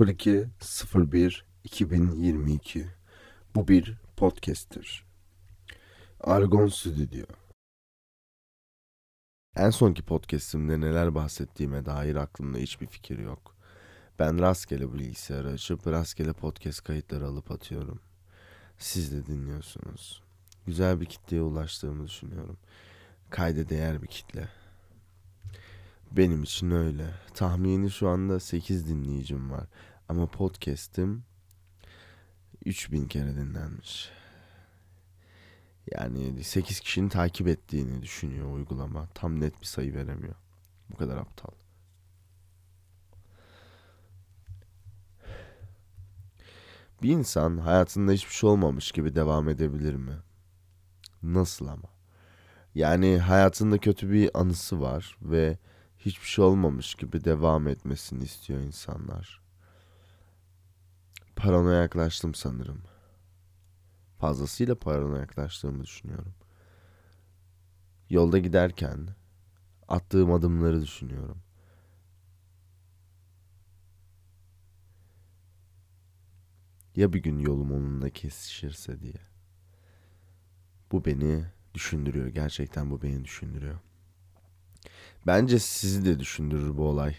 02 01 2022 Bu bir podcast'tir. Argon Stüdyo En sonki podcast'imde neler bahsettiğime dair aklımda hiçbir fikir yok. Ben rastgele bilgisayarı açıp rastgele podcast kayıtları alıp atıyorum. Siz de dinliyorsunuz. Güzel bir kitleye ulaştığımı düşünüyorum. Kayda değer bir kitle. Benim için öyle. Tahmini şu anda 8 dinleyicim var. Ama podcast'im 3000 kere dinlenmiş. Yani 8 kişinin takip ettiğini düşünüyor uygulama. Tam net bir sayı veremiyor. Bu kadar aptal. Bir insan hayatında hiçbir şey olmamış gibi devam edebilir mi? Nasıl ama? Yani hayatında kötü bir anısı var ve hiçbir şey olmamış gibi devam etmesini istiyor insanlar. Paranoya yaklaştım sanırım. Fazlasıyla paranoya yaklaştığımı düşünüyorum. Yolda giderken attığım adımları düşünüyorum. Ya bir gün yolum onunla kesişirse diye. Bu beni düşündürüyor. Gerçekten bu beni düşündürüyor. Bence sizi de düşündürür bu olay.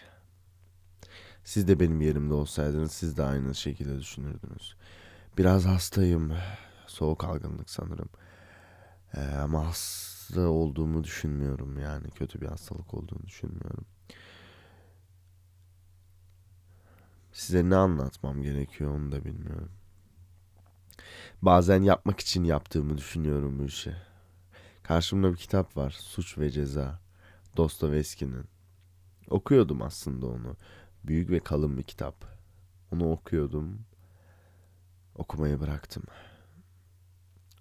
Siz de benim yerimde olsaydınız siz de aynı şekilde düşünürdünüz. Biraz hastayım. Soğuk algınlık sanırım. Ee, ama hasta olduğumu düşünmüyorum yani. Kötü bir hastalık olduğunu düşünmüyorum. Size ne anlatmam gerekiyor onu da bilmiyorum. Bazen yapmak için yaptığımı düşünüyorum bu işi. Karşımda bir kitap var. Suç ve Ceza. Dostoyevski'nin. Okuyordum aslında onu. Büyük ve kalın bir kitap. Onu okuyordum. Okumayı bıraktım.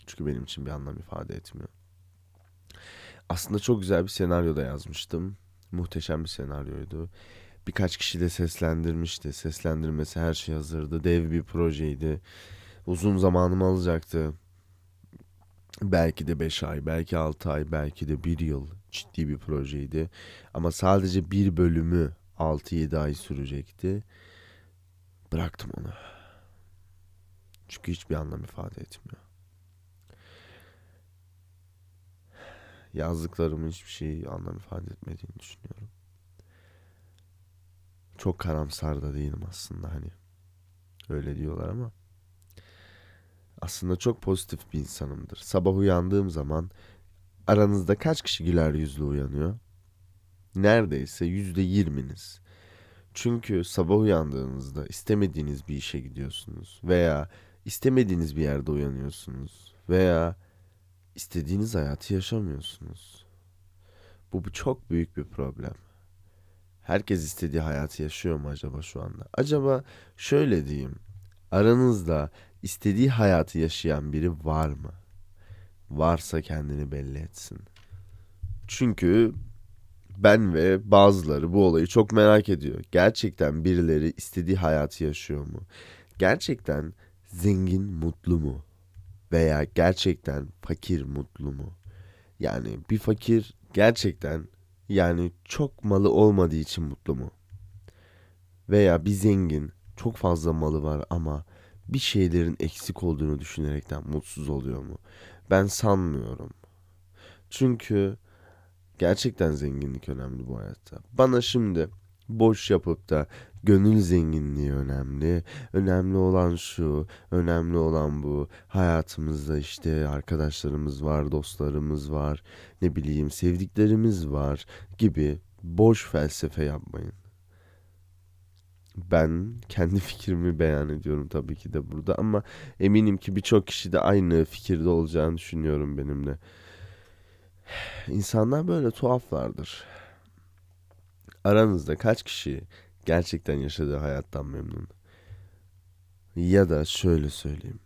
Çünkü benim için bir anlam ifade etmiyor. Aslında çok güzel bir senaryo da yazmıştım. Muhteşem bir senaryoydu. Birkaç kişi de seslendirmişti. Seslendirmesi her şey hazırdı. Dev bir projeydi. Uzun zamanımı alacaktı. Belki de 5 ay, belki 6 ay, belki de 1 yıl ciddi bir projeydi. Ama sadece bir bölümü 6-7 ay sürecekti. Bıraktım onu. Çünkü hiçbir anlam ifade etmiyor. Yazdıklarımın hiçbir şey anlam ifade etmediğini düşünüyorum. Çok karamsar da değilim aslında hani. Öyle diyorlar ama aslında çok pozitif bir insanımdır. Sabah uyandığım zaman aranızda kaç kişi güler yüzlü uyanıyor? Neredeyse yüzde yirminiz. Çünkü sabah uyandığınızda istemediğiniz bir işe gidiyorsunuz veya istemediğiniz bir yerde uyanıyorsunuz veya istediğiniz hayatı yaşamıyorsunuz. Bu, bu çok büyük bir problem. Herkes istediği hayatı yaşıyor mu acaba şu anda? Acaba şöyle diyeyim. Aranızda istediği hayatı yaşayan biri var mı? Varsa kendini belli etsin. Çünkü ben ve bazıları bu olayı çok merak ediyor. Gerçekten birileri istediği hayatı yaşıyor mu? Gerçekten zengin mutlu mu? Veya gerçekten fakir mutlu mu? Yani bir fakir gerçekten yani çok malı olmadığı için mutlu mu? Veya bir zengin çok fazla malı var ama bir şeylerin eksik olduğunu düşünerekten mutsuz oluyor mu? Ben sanmıyorum. Çünkü gerçekten zenginlik önemli bu hayatta. Bana şimdi boş yapıp da gönül zenginliği önemli. Önemli olan şu, önemli olan bu. Hayatımızda işte arkadaşlarımız var, dostlarımız var, ne bileyim sevdiklerimiz var gibi boş felsefe yapmayın. Ben kendi fikrimi beyan ediyorum tabii ki de burada ama eminim ki birçok kişi de aynı fikirde olacağını düşünüyorum benimle. İnsanlar böyle tuhaflardır. Aranızda kaç kişi gerçekten yaşadığı hayattan memnun? Ya da şöyle söyleyeyim.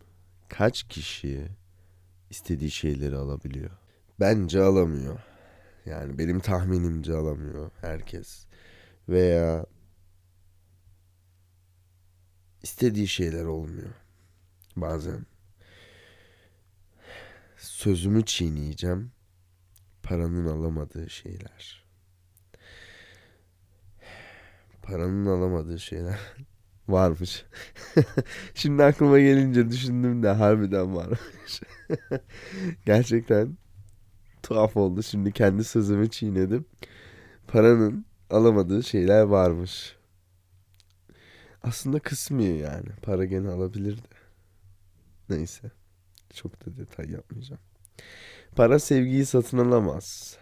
Kaç kişi istediği şeyleri alabiliyor? Bence alamıyor. Yani benim tahminimce alamıyor herkes. Veya istediği şeyler olmuyor. Bazen sözümü çiğneyeceğim. Paranın alamadığı şeyler. Paranın alamadığı şeyler varmış. Şimdi aklıma gelince düşündüm de harbiden varmış. Gerçekten tuhaf oldu. Şimdi kendi sözümü çiğnedim. Paranın alamadığı şeyler varmış. Aslında kısmi yani. Para gene alabilirdi. Neyse. Çok da detay yapmayacağım. Para sevgiyi satın alamaz.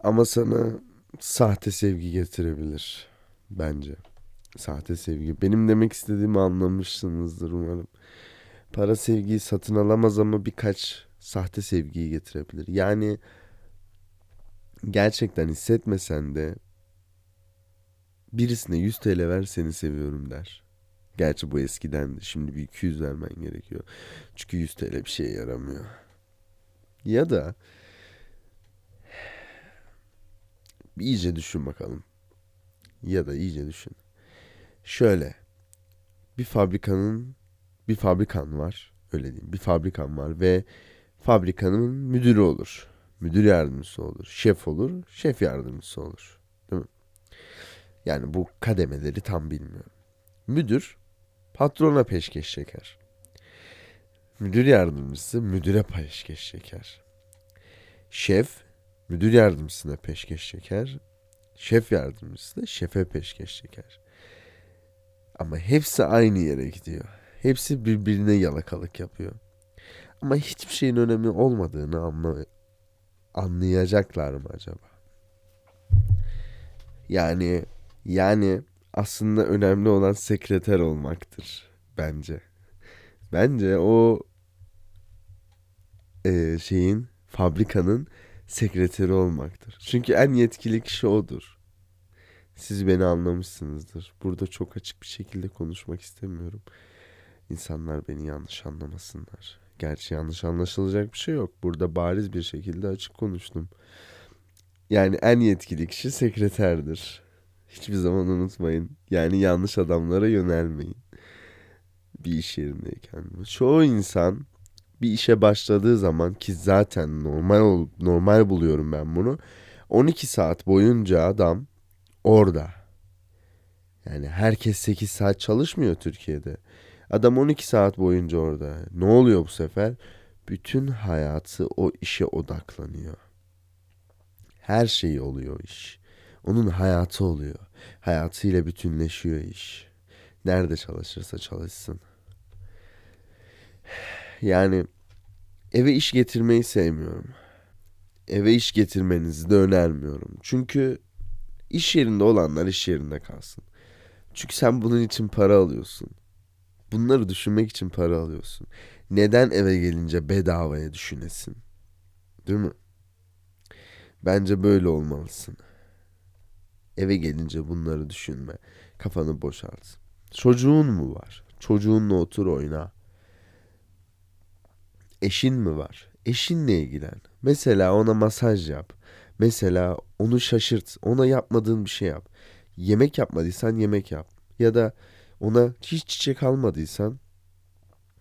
Ama sana sahte sevgi getirebilir. Bence. Sahte sevgi. Benim demek istediğimi anlamışsınızdır umarım. Para sevgiyi satın alamaz ama birkaç sahte sevgiyi getirebilir. Yani gerçekten hissetmesen de birisine 100 TL ver seni seviyorum der. Gerçi bu eskiden de şimdi bir 200 vermen gerekiyor. Çünkü 100 TL bir şeye yaramıyor. Ya da bir iyice düşün bakalım. Ya da iyice düşün. Şöyle bir fabrikanın bir fabrikan var. Öyle diyeyim. Bir fabrikan var ve fabrikanın müdürü olur. Müdür yardımcısı olur. Şef olur. Şef yardımcısı olur. Değil mi? Yani bu kademeleri tam bilmiyorum. Müdür patrona peşkeş çeker. Müdür yardımcısı müdüre peşkeş çeker. Şef müdür yardımcısına peşkeş çeker. Şef yardımcısı da şefe peşkeş çeker. Ama hepsi aynı yere gidiyor. Hepsi birbirine yalakalık yapıyor. Ama hiçbir şeyin önemi olmadığını anla anlayacaklar mı acaba? Yani yani aslında önemli olan sekreter olmaktır bence. Bence o e, şeyin fabrikanın sekreteri olmaktır. Çünkü en yetkili kişi odur. Siz beni anlamışsınızdır. Burada çok açık bir şekilde konuşmak istemiyorum. İnsanlar beni yanlış anlamasınlar. Gerçi yanlış anlaşılacak bir şey yok. Burada bariz bir şekilde açık konuştum. Yani en yetkili kişi sekreterdir. Hiçbir zaman unutmayın. Yani yanlış adamlara yönelmeyin. Bir iş yerindeyken. Çoğu insan bir işe başladığı zaman ki zaten normal normal buluyorum ben bunu. 12 saat boyunca adam orada. Yani herkes 8 saat çalışmıyor Türkiye'de. Adam 12 saat boyunca orada. Ne oluyor bu sefer? Bütün hayatı o işe odaklanıyor. Her şeyi oluyor iş. Onun hayatı oluyor. Hayatıyla bütünleşiyor iş. Nerede çalışırsa çalışsın. Yani eve iş getirmeyi sevmiyorum. Eve iş getirmenizi de önermiyorum. Çünkü iş yerinde olanlar iş yerinde kalsın. Çünkü sen bunun için para alıyorsun. Bunları düşünmek için para alıyorsun. Neden eve gelince bedavaya düşünesin? Değil mi? Bence böyle olmalısın. Eve gelince bunları düşünme. Kafanı boşalt. Çocuğun mu var? Çocuğunla otur oyna. Eşin mi var? Eşinle ilgilen. Mesela ona masaj yap. Mesela onu şaşırt. Ona yapmadığın bir şey yap. Yemek yapmadıysan yemek yap. Ya da ona hiç çiçek almadıysan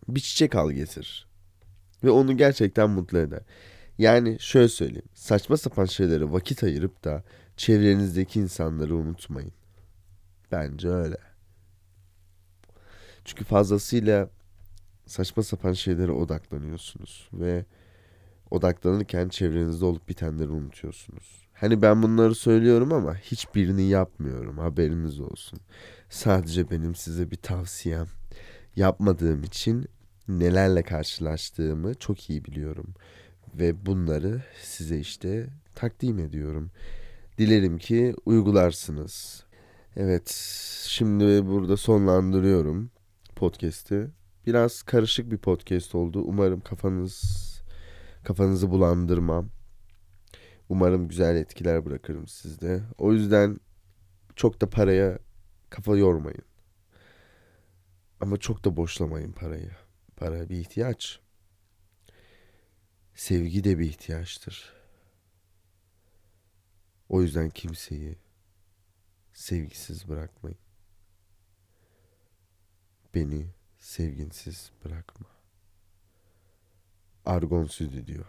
bir çiçek al getir. Ve onu gerçekten mutlu eder. Yani şöyle söyleyeyim. Saçma sapan şeylere vakit ayırıp da çevrenizdeki insanları unutmayın. Bence öyle. Çünkü fazlasıyla saçma sapan şeylere odaklanıyorsunuz ve odaklanırken çevrenizde olup bitenleri unutuyorsunuz. Hani ben bunları söylüyorum ama hiçbirini yapmıyorum. Haberiniz olsun. Sadece benim size bir tavsiyem. Yapmadığım için nelerle karşılaştığımı çok iyi biliyorum ve bunları size işte takdim ediyorum. Dilerim ki uygularsınız. Evet, şimdi burada sonlandırıyorum podcast'i. Biraz karışık bir podcast oldu. Umarım kafanız kafanızı bulandırmam. Umarım güzel etkiler bırakırım sizde. O yüzden çok da paraya kafa yormayın. Ama çok da boşlamayın parayı. Para bir ihtiyaç. Sevgi de bir ihtiyaçtır. O yüzden kimseyi sevgisiz bırakmayın. Beni sevginsiz bırakma. Argon Stüdyo